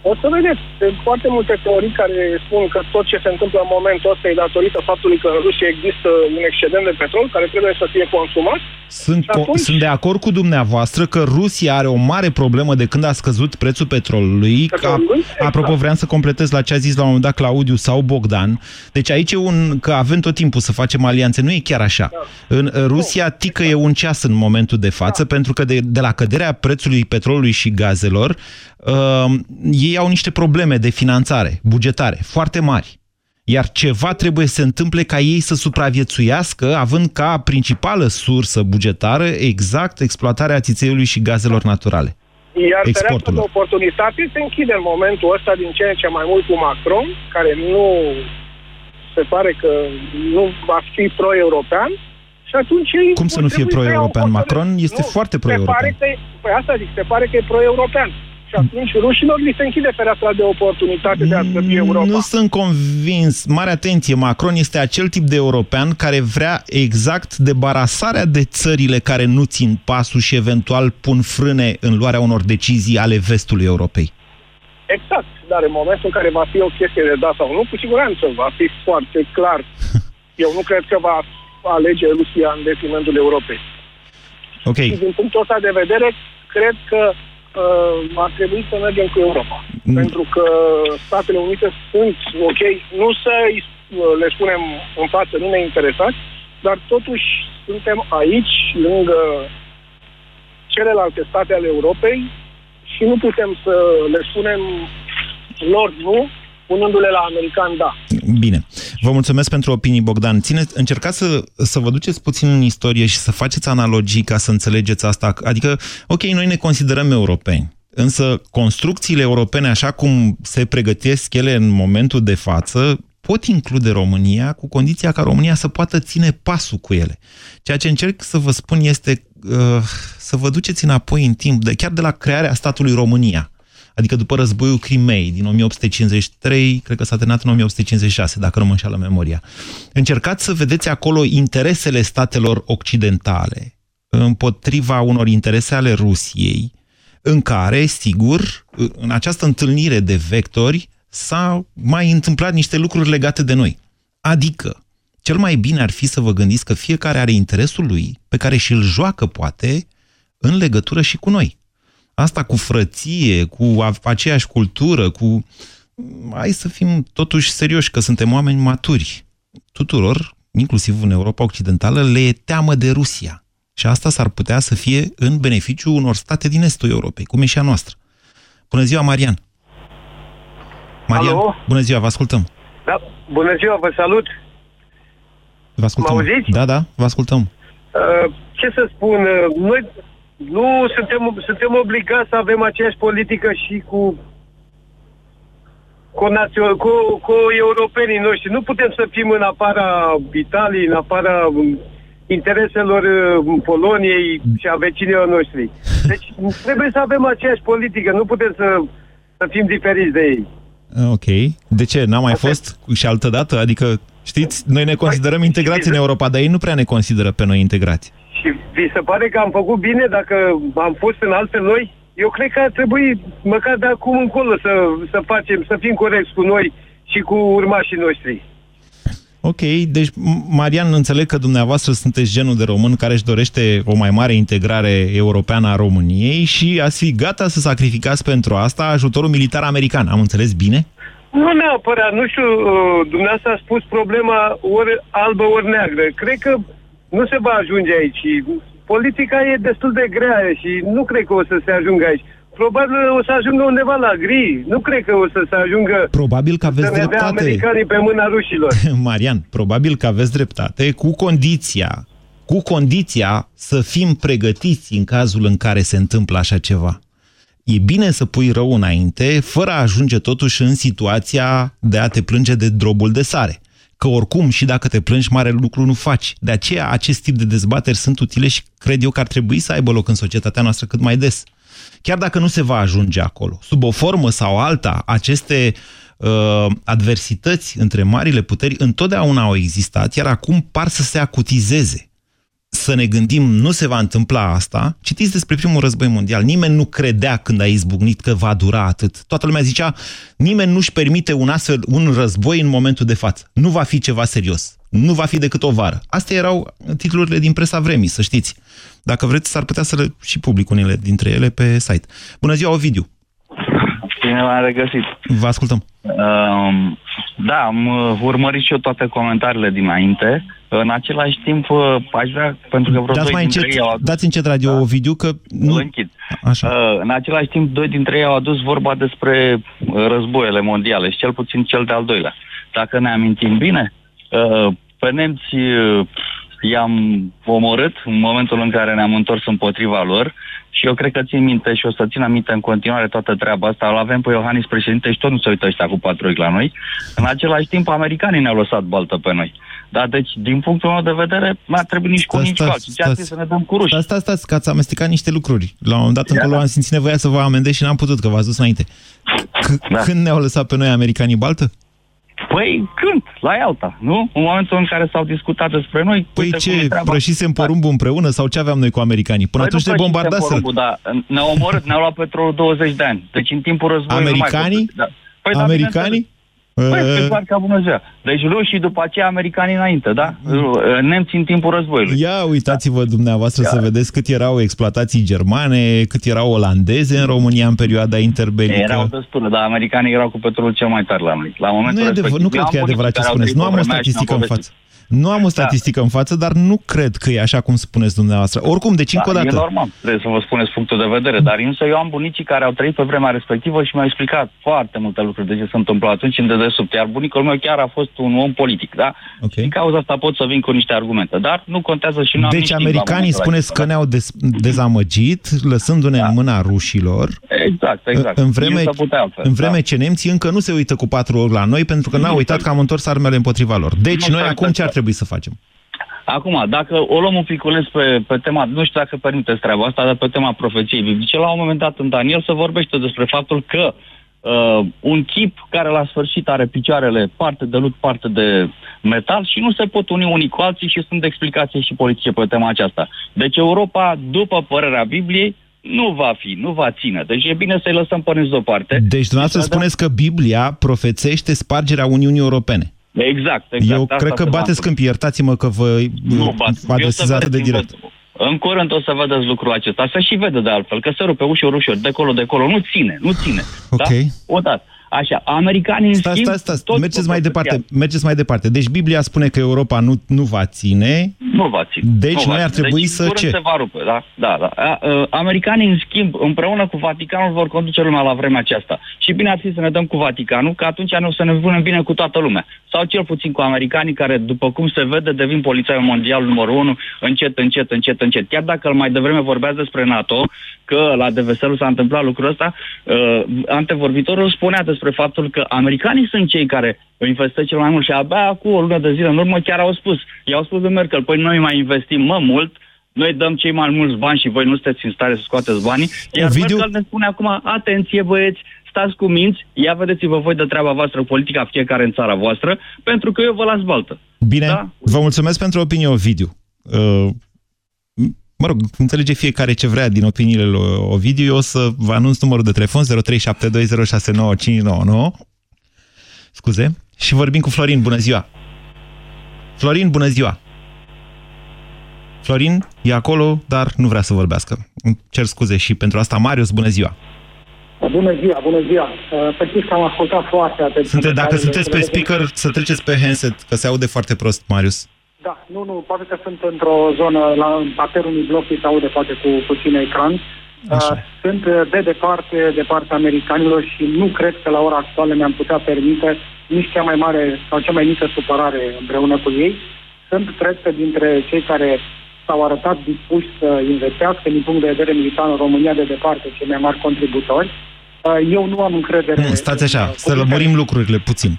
O să vedeți, sunt foarte multe teorii care spun că tot ce se întâmplă în momentul ăsta e datorită faptului că în Rusia există un excedent de petrol care trebuie să fie consumat. Sunt, Și atunci- co- sunt de acord cu dumneavoastră că Rusia are o mare problemă de când a scăzut prețul petrolului. Petrolului, A, apropo, vreau să completez la ce a zis la un moment dat Claudiu sau Bogdan. Deci aici e un, că avem tot timpul să facem alianțe. Nu e chiar așa. În în Rusia tică e un ceas în momentul de față, pentru că de, de la căderea prețului petrolului și gazelor, uh, ei au niște probleme de finanțare, bugetare, foarte mari. Iar ceva trebuie să se întâmple ca ei să supraviețuiască, având ca principală sursă bugetară exact exploatarea țițeiului și gazelor naturale. Iar fereastra de Exportul. oportunitate se închide în momentul ăsta din ce în ce mai mult cu Macron, care nu se pare că nu va fi pro-european și atunci ei Cum să vor nu fie trebui să iau pro-european? hotărâri. Macron este foarte Se pare pro-european. că, păi asta zic, se pare că e pro-european. Și atunci rușilor li se închide fereastra de oportunitate de a slăbi Europa. Nu sunt convins. Mare atenție, Macron este acel tip de european care vrea exact debarasarea de țările care nu țin pasul și eventual pun frâne în luarea unor decizii ale vestului Europei. Exact, dar în momentul în care va fi o chestie de da sau nu, cu siguranță va fi foarte clar. (laughs) Eu nu cred că va alege Rusia în detrimentul Europei. Ok. Și din punctul ăsta de vedere, cred că uh, ar trebui să mergem cu Europa. Mm. Pentru că Statele Unite sunt ok, nu să îi, uh, le spunem în față, nu ne interesați, dar totuși suntem aici, lângă celelalte state ale Europei și nu putem să le spunem lor nu, punându-le la american da. Bine. Vă mulțumesc pentru opinii, Bogdan. Ține, încercați să, să vă duceți puțin în istorie și să faceți analogii ca să înțelegeți asta. Adică, ok, noi ne considerăm europeni, însă construcțiile europene, așa cum se pregătesc ele în momentul de față, pot include România cu condiția ca România să poată ține pasul cu ele. Ceea ce încerc să vă spun este uh, să vă duceți înapoi în timp, de, chiar de la crearea statului România. Adică după războiul Crimei din 1853, cred că s-a terminat în 1856, dacă nu mă înșală memoria. Încercați să vedeți acolo interesele statelor occidentale împotriva unor interese ale Rusiei, în care, sigur, în această întâlnire de vectori s-au mai întâmplat niște lucruri legate de noi. Adică, cel mai bine ar fi să vă gândiți că fiecare are interesul lui, pe care și-l joacă, poate, în legătură și cu noi. Asta cu frăție, cu aceeași cultură, cu... Hai să fim totuși serioși, că suntem oameni maturi. Tuturor, inclusiv în Europa Occidentală, le e teamă de Rusia. Și asta s-ar putea să fie în beneficiu unor state din estul Europei, cum e și a noastră. Bună ziua, Marian! Marian, Alo? bună ziua, vă ascultăm! Da, bună ziua, vă salut! Vă ascultăm. Mă auziți? Da, da, vă ascultăm. Uh, ce să spun, uh, noi nu suntem, suntem obligați să avem aceeași politică și cu cu, națio- cu, cu europenii noștri. Nu putem să fim în afara Italiei, în afara um, intereselor uh, Poloniei și a vecinilor noștri. Deci trebuie să avem aceeași politică, nu putem să, să fim diferiți de ei. Ok. De ce? N-a mai fost și altă dată? Adică, știți, noi ne considerăm integrați în Europa, dar ei nu prea ne consideră pe noi integrați. Și vi se pare că am făcut bine dacă am fost în alte noi? Eu cred că ar trebui, măcar de acum încolo, să, să facem, să fim corecți cu noi și cu urmașii noștri. Ok, deci, M- Marian, înțeleg că dumneavoastră sunteți genul de român care își dorește o mai mare integrare europeană a României și ați fi gata să sacrificați pentru asta ajutorul militar american. Am înțeles bine? Nu neapărat, nu știu, uh, dumneavoastră a spus problema ori albă, ori neagră. Cred că nu se va ajunge aici. Politica e destul de grea și nu cred că o să se ajungă aici. Probabil o să ajungă undeva la gri. Nu cred că o să se ajungă Probabil că aveți să ne dea dreptate. americanii pe mâna rușilor. (laughs) Marian, probabil că aveți dreptate cu condiția, cu condiția să fim pregătiți în cazul în care se întâmplă așa ceva. E bine să pui rău înainte, fără a ajunge totuși în situația de a te plânge de drobul de sare. Că oricum, și dacă te plângi, mare lucru nu faci. De aceea, acest tip de dezbateri sunt utile și cred eu că ar trebui să aibă loc în societatea noastră cât mai des. Chiar dacă nu se va ajunge acolo. Sub o formă sau alta, aceste uh, adversități între marile puteri întotdeauna au existat, iar acum par să se acutizeze să ne gândim, nu se va întâmpla asta. Citiți despre primul război mondial. Nimeni nu credea când a izbucnit că va dura atât. Toată lumea zicea, nimeni nu-și permite un astfel, un război în momentul de față. Nu va fi ceva serios. Nu va fi decât o vară. Astea erau titlurile din presa vremii, să știți. Dacă vreți, s-ar putea să le și public unele dintre ele pe site. Bună ziua, Ovidiu! Bine v-am regăsit. Vă ascultăm. Um, da, am uh, urmărit și eu toate comentariile dinainte. În același timp, uh, aș vrea, pentru că vreo Dați doi mai dintre încet, ei au adus... dați încet radio, da. Ovidiu, că... Nu... Îl închid. Așa. Uh, în același timp, doi dintre ei au adus vorba despre uh, războiele mondiale și cel puțin cel de-al doilea. Dacă ne amintim bine, uh, pe nemți uh, i-am omorât în momentul în care ne-am întors împotriva lor și eu cred că țin minte și o să țin aminte în continuare toată treaba asta. Îl avem pe Iohannis președinte și tot nu se uită ăștia cu patru ochi la noi. În același timp, americanii ne-au lăsat baltă pe noi. Da, deci, din punctul meu de vedere, nu ar trebui nici cu Stați, nici cu stați, alții. Ce ar fi stați. să ne dăm cu ruși. Stați, stați, stați, că ați amestecat niște lucruri. La un moment dat Ia, încolo da. am simțit nevoia să vă amendez și n-am putut, că v-ați dus înainte. C- Da. Când ne-au lăsat pe noi americanii baltă? Păi când? La Ialta, nu? În momentul în care s-au discutat despre noi... Păi uite cum e ce, treaba. prășisem porumbul împreună sau ce aveam noi cu americanii? Până Păi nu atunci ne prășisem bombardaseră. porumbul, dar ne-au omorât, ne-au luat petrolul 20 de ani. Deci în timpul războiului... nu mai Americanii? pot- Da. Păi, da, Americanii? Păi, Uh, pe clar ca bună ziua. Deci rușii după aceea americanii înainte, da? Nemții în timpul războiului. Ia uitați-vă dumneavoastră să vedeți cât erau exploatații germane, cât erau olandeze în România în perioada interbelică. Erau destule, dar americanii erau cu petrolul cel mai tare la noi. La momentul Nu, e adevăr, respectiv, nu cred eu că e am adevărat ce unii care au spuneți. trăit Nu am o pe vremea aia și statistică mi-au în povestit. față. Nu am o statistică în față, dar nu cred că e așa cum spuneți dumneavoastră. Oricum, deci încă o Da, dată. E normal, trebuie să vă spuneți punctul de vedere, dar însă eu am bunicii care au trăit pe vremea respectivă și mi-au explicat foarte multe lucruri de ce se întâmplă atunci în dedesubt. Iar bunicul meu chiar a fost un om politic, da? Ok. Din cauza asta pot să vin cu niște argumente, dar nu contează și nu am Deci nici timp la americanii momentul spuneți că ne-au dez- dezamăgit, lăsându-ne în mâna rușilor, Exact, exact. în vreme, Nu se putea altfel, în vreme da. ce nemții încă nu se uită cu patru ori la noi, pentru că n-au Nu uitat se- că am întors armele împotriva lor. Deci Nu noi se acum uită. ce ar trebui să facem? Acum, dacă o luăm un piculeț pe, pe tema, nu știu dacă permiteți treaba asta, dar pe tema profeției biblice, la un moment dat în Daniel se vorbește despre faptul că uh, un chip care la sfârșit are picioarele parte de lut, parte de metal și nu se pot uni unii cu alții și sunt explicații și politice pe tema aceasta. Deci Europa, după părerea Bibliei, nu va fi, nu va ține. Deci e bine să-i lăsăm până deoparte. Deci dumneavoastră spuneți că Biblia profețește spargerea Uniunii Europene. Exact, exact. Eu Asta cred că se va bateți câmpii, iertați-mă că vă Nu bați. vă Eu adresez să atât de vedeți, direct. În curând o să vedeți lucrul acesta. Se și vede de altfel, că se rupe ușor, ușor, de acolo, de acolo. Nu ține, nu ține. Ok. Da? Odată. Așa, americanii în Stați, schimb... stați, stați, tot mergeți mai profeția. departe, mergeți mai departe. Deci Biblia spune că Europa nu, nu va ține, Nu va ține. Deci nu noi va ar ține. trebui deci, să curând ce? se va rupe, da? Da, da. A, a, Americanii, în schimb, împreună cu Vaticanul, vor conduce lumea la vremea aceasta. Și bine ar fi să ne dăm cu Vaticanul, că atunci nu o să ne punem bine cu toată lumea. Sau cel puțin cu americanii, care, după cum se vede, devin polițaiul mondial numărul unu, încet, încet, încet, încet. Chiar dacă îl mai devreme vorbeați despre NATO, că la Deveselu s-a întâmplat lucrul ăsta, uh, antevorbitorul spunea despre faptul că americanii sunt cei care investă cel mai mult și abia cu o lună de zile în urmă chiar au spus, i-au spus lui Merkel, păi noi mai investim mă mult, noi dăm cei mai mulți bani și voi nu sunteți în stare să scoateți banii. Iar Ovidiu- Merkel ne spune acum, atenție băieți, stați cu minți, ia vedeți-vă voi de treaba voastră, politica fiecare în țara voastră, pentru că eu vă las baltă. Bine, da? vă mulțumesc pentru opinie, Ovidiu. Uh, mă rog, înțelege fiecare ce vrea din opiniile lui Ovidiu. Eu o să vă anunț numărul de telefon 0372069599. Scuze. Și vorbim cu Florin. Bună ziua! Florin, bună ziua! Florin e acolo, dar nu vrea să vorbească. Îmi cer scuze și pentru asta. Marius, bună ziua! Bună ziua, bună ziua. Uh, Să știți că am ascultat foarte atent. Sunte, dacă sunteți pe speaker, să treceți pe handset, că se aude foarte prost, Marius. Da, nu, nu, poate că sunt într-o zonă, la parterul unui bloc, se aude poate cu puțin ecran. Uh, Sunt uh, de departe, de partea americanilor și nu cred că la ora actuală mi-am putea permite nici cea mai mare sau cea mai mică supărare împreună cu ei. Sunt, cred că, dintre cei care s-au arătat dispuși să investească din punct de vedere militar în România de departe cei mai mari contributori. Uh, Eu nu am încredere... Nu, stați așa, să lămurim lucrurile puțin.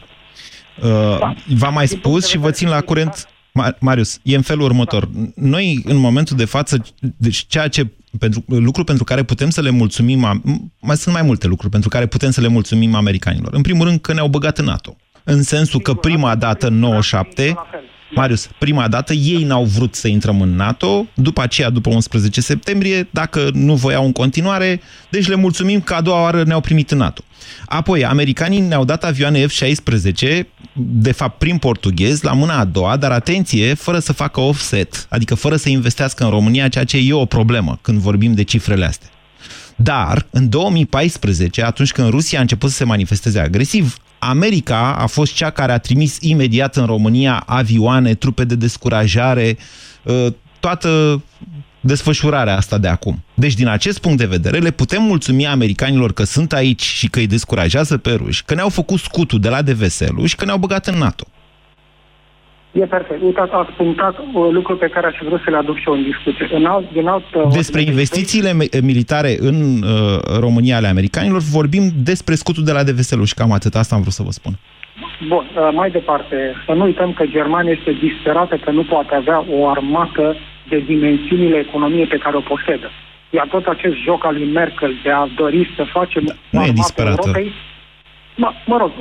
Uh, V-am mai spus și vă țin la curent, Ma- Marius, e în felul următor. Noi, în momentul de față, deci ceea ce pentru, lucru pentru care putem să le mulțumim, am- mai sunt mai multe lucruri pentru care putem să le mulțumim americanilor. În primul rând că ne-au băgat în NATO. În sensul că prima dată, în 97, Marius, prima dată ei n-au vrut să intrăm în NATO, după aceea, după 11 septembrie, dacă nu voiau în continuare, deci le mulțumim că a doua oară ne-au primit în NATO. Apoi, americanii ne-au dat avioane F-16, de fapt prin portughez, la mâna a doua, dar atenție, fără să facă offset, adică fără să investească în România, ceea ce e o problemă când vorbim de cifrele astea. Dar, în 2014, atunci când Rusia a început să se manifesteze agresiv, America a fost cea care a trimis imediat în România avioane, trupe de descurajare, ă, toată desfășurarea asta de acum. Deci, din acest punct de vedere, le putem mulțumi americanilor că sunt aici și că îi descurajează pe ruși, că ne-au făcut scutul de la Deveselu și că ne-au băgat în NATO. E perfect. Uitați, ați punctat un lucru pe care aș vrea să le aduc și eu în discuție. În alt, din alt, Despre investițiile me- militare în uh, România ale americanilor vorbim despre scutul de la Deveselu și cam atât. Asta am vrut să vă spun. Bun, uh, mai departe, să nu uităm că Germania este disperată că nu poate avea o armată de dimensiunile economiei pe care o posedă. Iar tot acest joc al lui Merkel de a dori să facem Nu e armată disperată. Europei, mă, mă rog,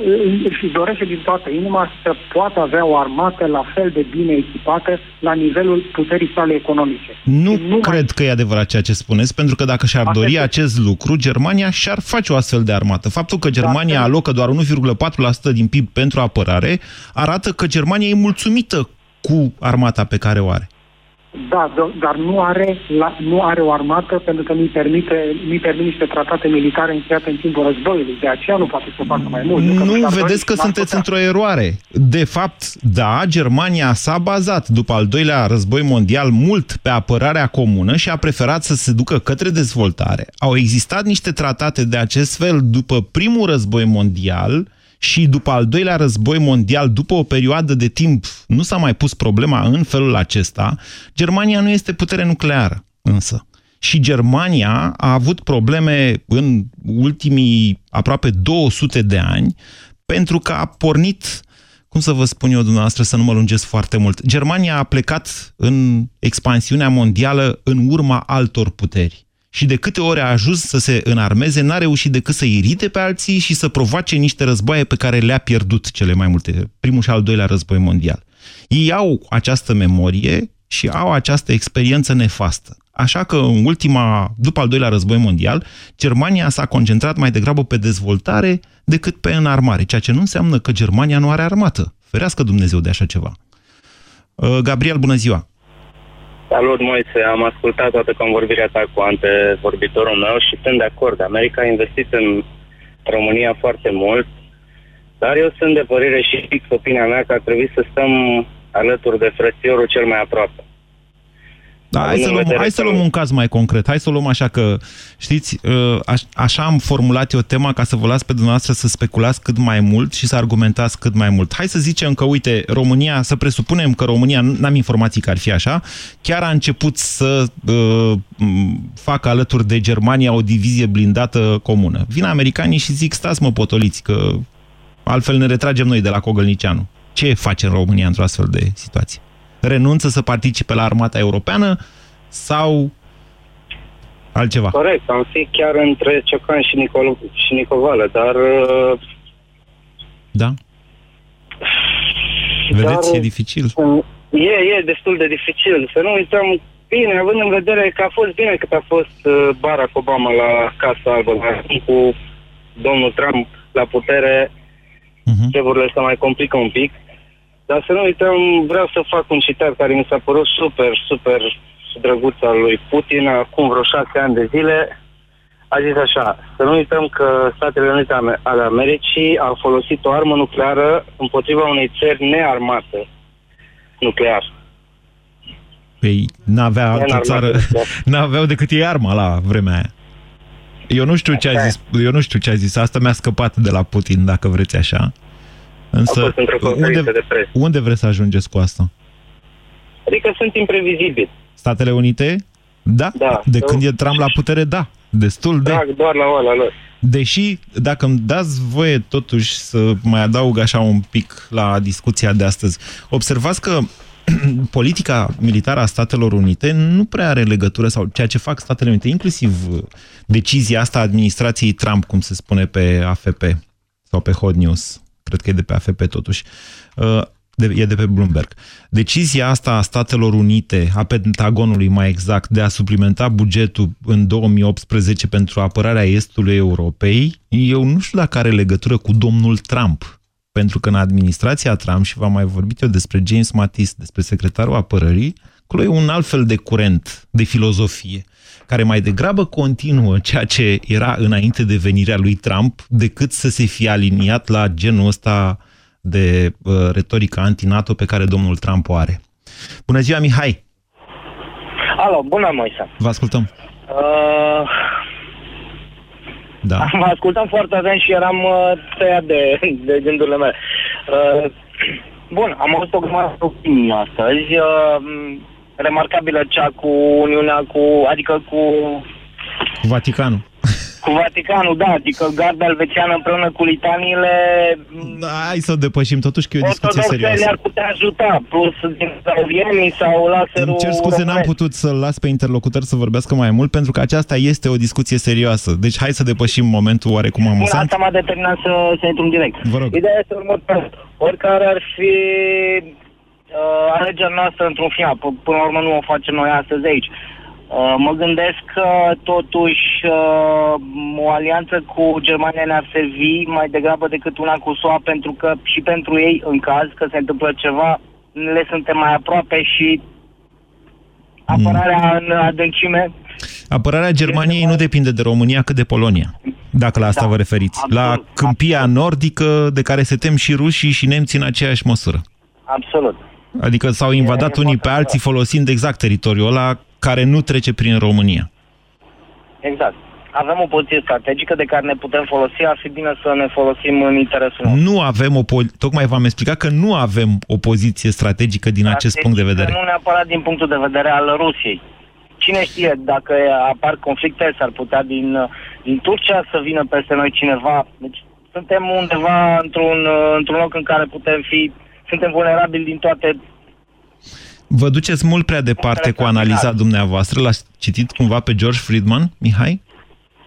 și dorește din toată inima să poată avea o armată la fel de bine echipată la nivelul puterii sale economice. Nu, nu cred că e adevărat ceea ce spuneți, pentru că dacă și-ar dori acest lucru, Germania și-ar face o astfel de armată. Faptul că Germania alocă doar 1,4% din PIB pentru apărare arată că Germania e mulțumită cu armata pe care o are. Da, do- dar nu are, la, nu are o armată pentru că nu-i permite, nu-i permite niște tratate militare încheiate în timpul războiului. De aceea nu poate să facă mai mult. Că Nu și-ar dori vedeți că și n-ar sunteți putea. într-o eroare. De fapt, da, Germania s-a bazat după al doilea război mondial mult pe apărarea comună și a preferat să se ducă către dezvoltare. Au existat niște tratate de acest fel după primul război mondial și după al doilea război mondial, după o perioadă de timp, nu s-a mai pus problema în felul acesta. Germania nu este putere nucleară, însă. Și Germania a avut probleme în ultimii aproape 200 de ani pentru că a pornit cum să vă spun eu dumneavoastră să nu mă lungesc foarte mult, Germania a plecat în expansiunea mondială în urma altor puteri. Și de câte ori a ajuns să se înarmeze, n-a reușit decât să irite pe alții și să provoace niște războaie pe care le-a pierdut cele mai multe, primul și al doilea război mondial. Ei au această memorie și au această experiență nefastă. Așa că în ultima, după al doilea război mondial, Germania s-a concentrat mai degrabă pe dezvoltare decât pe înarmare, ceea ce nu înseamnă că Germania nu are armată. Ferească Dumnezeu de așa ceva. Uh, Gabriel, bună ziua! Salut, Moise. Am ascultat toată convorbirea ta cu antevorbitorul meu și sunt de acord. America a investit în România foarte mult, dar eu sunt de părere și fix opinia mea că ar trebui să stăm alături de frățiorul cel mai aproape. Da, hai, să luăm, hai să luăm un caz mai concret. Hai să luăm așa că, știți, ă, așa am formulat eu tema ca să vă las pe dumneavoastră să speculați cât mai mult și să argumentați cât mai mult. Hai să zicem că, uite, România, să presupunem că România, n-am informații că ar fi așa, chiar a început să uh, facă alături de Germania o divizie blindată comună. Vin americanii și zic, stați mă potoliți, că altfel ne retragem noi de la Cogălnicianu. Ce face în România într-o astfel de situație? Renunță să participe la armata europeană sau altceva? Corect, am fi chiar între Ciocan și, Nicol și Nicovală, dar... Uh, da? Vedeți, dar, e dificil. E, e destul de dificil. Să nu uităm bine, având în vedere că a fost bine cât a fost uh, Barack Obama la Casa Albă, cu domnul Trump la putere, uh-huh. treburile se mai complică un pic. Dar să nu uităm, vreau să fac un citat care mi s-a părut super, super drăguț al lui Putin acum vreo șase ani de zile. A zis așa, să nu uităm că Statele Unite ale Americii au folosit o armă nucleară împotriva unei țări nearmate nuclear. Păi n-avea altă țară, (laughs) n-aveau decât ei arma la vremea aia. Eu nu știu ce a zis, eu nu știu ce a zis, asta mi-a scăpat de la Putin, dacă vreți așa. Însă, unde, de presă. unde vreți să ajungeți cu asta? Adică sunt imprevizibili. Statele Unite? Da. da de când e Trump la putere, da. Destul de... Da, doar la ăla lor. Deși, dacă îmi dați voie totuși să mai adaug așa un pic la discuția de astăzi, observați că (clears throat) politica militară a Statelor Unite nu prea are legătură, sau ceea ce fac Statele Unite, inclusiv decizia asta a administrației Trump, cum se spune pe AFP sau pe Hot News, cred că e de pe AFP totuși, uh, de, e de pe Bloomberg. Decizia asta a Statelor Unite, a Pentagonului mai exact, de a suplimenta bugetul în 2018 pentru apărarea Estului Europei, eu nu știu dacă are legătură cu domnul Trump. Pentru că în administrația Trump, și v-am mai vorbit eu despre James Mattis, despre secretarul apărării, acolo e un alt fel de curent, de filozofie care mai degrabă continuă ceea ce era înainte de venirea lui Trump, decât să se fie aliniat la genul ăsta de uh, retorică anti-NATO pe care domnul Trump o are. Bună ziua, Mihai! Alo, bună, Moise! Vă ascultăm! Uh... Da. Vă ascultam foarte atent și eram uh, tăiat de, de gândurile mele. Uh, (clears throat) bun, am avut o grămadă de opinii astăzi. Uh, remarcabilă cea cu Uniunea, cu, adică cu... Cu Vaticanul. Cu Vaticanul, da, adică garda elvețiană împreună cu litaniile... Da, hai să o depășim, totuși că e o discuție serioasă. le-ar putea ajuta, plus din saudienii sau laserul... Îmi cer scuze, n-am putut să-l las pe interlocutor să vorbească mai mult, pentru că aceasta este o discuție serioasă. Deci hai să depășim momentul oarecum amuzant. Bun, asta m-a determinat să, să intru în direct. Vă rog. Ideea este următoarea. Oricare ar fi uh, alegerea noastră într-un final. P- până la urmă nu o facem noi astăzi aici. Uh, mă gândesc că totuși uh, o alianță cu Germania ne-ar servi mai degrabă decât una cu SUA pentru că și pentru ei, în caz că se întâmplă ceva, le suntem mai aproape și apărarea mm. în adâncime. Apărarea Germaniei nu depinde de România, cât de Polonia, dacă la asta da, vă referiți. Absolut, la câmpia absolut. nordică de care se tem și rușii și nemții în aceeași măsură. Absolut. Adică s-au invadat unii pe alții folosind exact teritoriul ăla care nu trece prin România. Exact. Avem o poziție strategică de care ne putem folosi, ar fi bine să ne folosim în interesul nostru. Nu avem o tocmai v-am explicat că nu avem o poziție strategică din strategică acest punct de vedere. Nu neapărat din punctul de vedere al Rusiei. Cine știe, dacă apar conflicte, s-ar putea din, din Turcia să vină peste noi cineva. Deci suntem undeva într-un, uh, într-un loc în care putem fi, suntem vulnerabili din toate Vă duceți mult prea departe cu analiza dumneavoastră. L-ați citit cumva pe George Friedman, Mihai?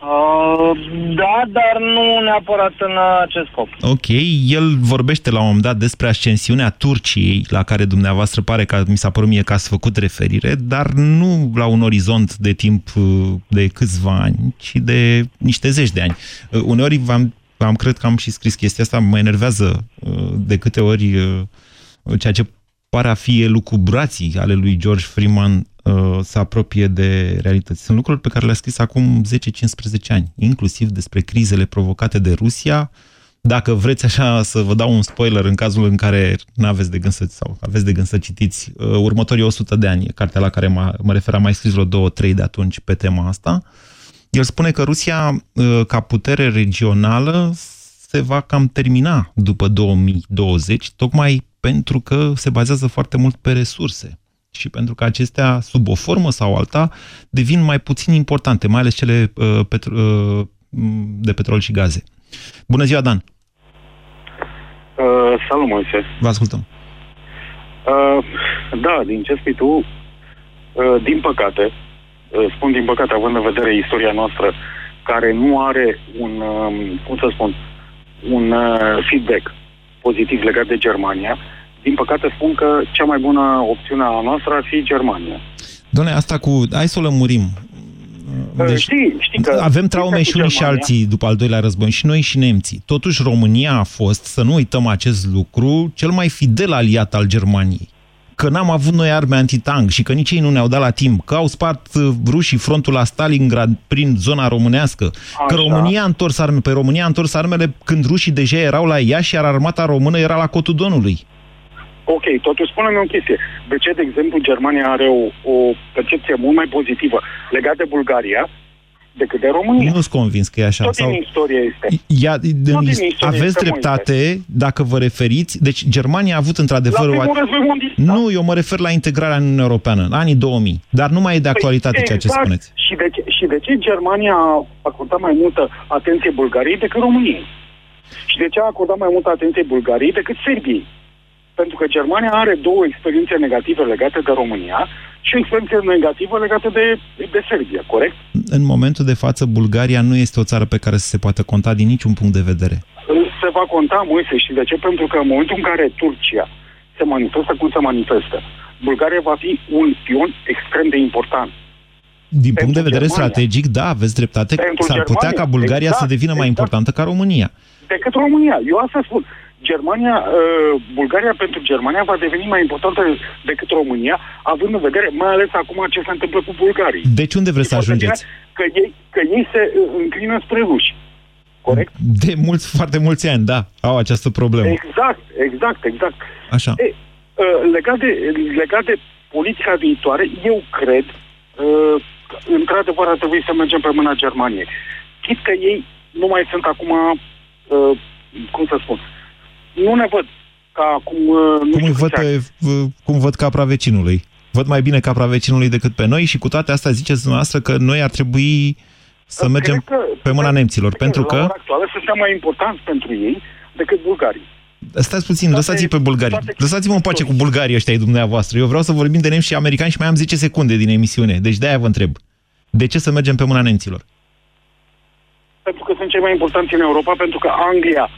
Uh, da, dar nu neapărat în acest scop. Ok, el vorbește la un moment dat despre ascensiunea Turciei, la care dumneavoastră pare că mi s-a părut mie că ați făcut referire, dar nu la un orizont de timp uh, de câțiva ani, ci de niște zeci de ani. Uh, uneori v-am, am cred că am și scris chestia asta, mă enervează de câte ori ceea ce pare a fi elucubrații ale lui George Freeman uh, să apropie de realități. Sunt lucruri pe care le-a scris acum 10-15 ani, inclusiv despre crizele provocate de Rusia. Dacă vreți așa să vă dau un spoiler în cazul în care nu aveți de gând să, sau aveți de gând să citiți, uh, următorii 100 de ani, cartea la care mă, mă refer, am mai scris vreo două, trei de atunci pe tema asta, el spune că Rusia, uh, ca putere regională, se va cam termina după 2020, tocmai pentru că se bazează foarte mult pe resurse și pentru că acestea, sub o formă sau alta, devin mai puțin importante, mai ales cele uh, petro uh, de petrol și gaze. Bună ziua, Dan! Uh, salut, Moise! Vă ascultăm! Uh, da, din ce spui tu, uh, din păcate, uh, spun din păcate, având în vedere istoria noastră, care nu are un, um, cum să spun, un uh, feedback pozitiv legat de Germania, din păcate spun că cea mai bună opțiune a noastră ar fi Germania. Doamne, asta cu... Hai să o lămurim. Uh, deci, știi, știi că avem traume și unii și alții după al doilea război, și noi și nemții. Totuși, România a fost, să nu uităm acest lucru, cel mai fidel aliat al Germaniei că n-am avut noi arme antitank și că nici ei nu ne-au dat la timp, că au spart uh, rușii frontul la Stalingrad prin zona românească, Așa. că România a întors arme, pe România a întors armele când rușii deja erau la ea și iar armata română era la cotul Donului. Ok, totuși spune-mi o chestie. De ce, de exemplu, Germania are o, o percepție mult mai pozitivă legată de Bulgaria decât de România. Nu sunt convins că e așa. Tot sau... din istorie este. Ia, din Tot din istorie aveți este dreptate Moise. dacă vă referiți. Deci Germania a avut într-adevăr... La o... Nu, eu mă refer la integrarea în Uniunea Europeană, în anii 2000. Dar nu mai e de păi, actualitate păi, ceea ce exact. spuneți. Și de, ce, și de ce Germania a acordat mai multă atenție Bulgariei decât României? Și de ce a acordat mai multă atenție Bulgariei decât Serbiei? Pentru că Germania are două experiențe negative legate de România și o experiență negativă legată de, de Serbia, corect? În momentul de față, Bulgaria nu este o țară pe care să se poată conta din niciun punct de vedere. Se va conta, Moise, și de ce? Pentru că în momentul în care Turcia se manifestă cum se manifestă, Bulgaria va fi un pion extrem de important. Din punct de vedere Germania. strategic, da, aveți dreptate. S-ar putea ca Bulgaria exact, să devină exact. mai importantă ca România. Decât România. Eu asta spun. Germania, uh, Bulgaria pentru Germania va deveni mai importantă decât România, având în vedere mai ales acum ce se întâmplă cu bulgarii. Deci unde vreți să ajungeți? Că ei, că ei se uh, înclină spre ruși. Corect? De mulți, foarte mulți ani, da, au această problemă. Exact, exact, exact. Așa. E, uh, legat, de, legat de politica viitoare, eu cred uh, că, într-adevăr, ar trebui să mergem pe mâna Germaniei. Chit că ei nu mai sunt acum, uh, cum să spun, nu ne văd ca cum... Uh, cum, văd pe, cum văd capra vecinului. Văd mai bine capra vecinului decât pe noi și cu toate astea ziceți dumneavoastră că noi ar trebui să mergem că, pe mâna nemților, că, pentru că... La ora actuală suntem mai importanți pentru ei decât bulgarii. Stați puțin, lăsați-i pe bulgari. Lăsați-mă în pace cu bulgarii ăștia dumneavoastră. Eu vreau să vorbim de nemți și americani și mai am 10 secunde din emisiune. Deci de-aia vă întreb. De ce să mergem pe mâna nemților? Pentru că sunt cei mai importanți în Europa, pentru că Anglia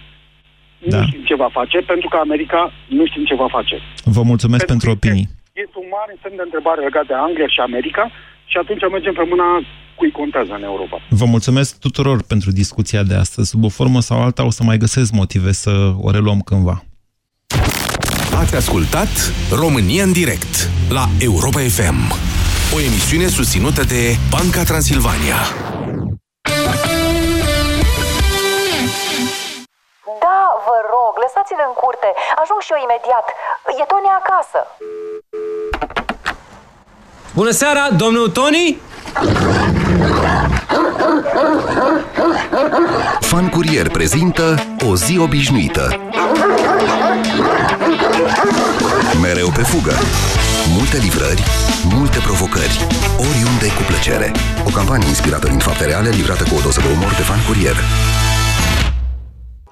da. nu știm ce va face, pentru că America nu știm ce va face. Vă mulțumesc pentru, pentru opinii. Este un mare semn de întrebare legat de Anglia și America și atunci mergem pe mâna cui contează în Europa. Vă mulțumesc tuturor pentru discuția de astăzi. Sub o formă sau alta o să mai găsesc motive să o reluăm cândva. Ați ascultat România în direct la Europa FM, o emisiune susținută de Banca Transilvania. Lăsați-l în curte. Ajung și eu imediat. E Tony acasă. Bună seara, domnul Tony? Fan Curier prezintă O zi obișnuită. Mereu pe fugă. Multe livrări, multe provocări, oriunde cu plăcere. O campanie inspirată din fapte reale, livrată cu o doză de umor de Fan Curier.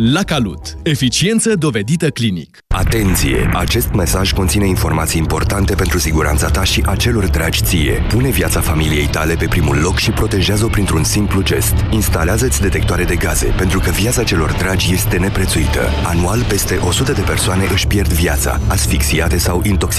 La Calut. Eficiență dovedită clinic. Atenție! Acest mesaj conține informații importante pentru siguranța ta și a celor dragi ție. Pune viața familiei tale pe primul loc și protejează-o printr-un simplu gest. Instalează-ți detectoare de gaze, pentru că viața celor dragi este neprețuită. Anual, peste 100 de persoane își pierd viața, asfixiate sau intoxicate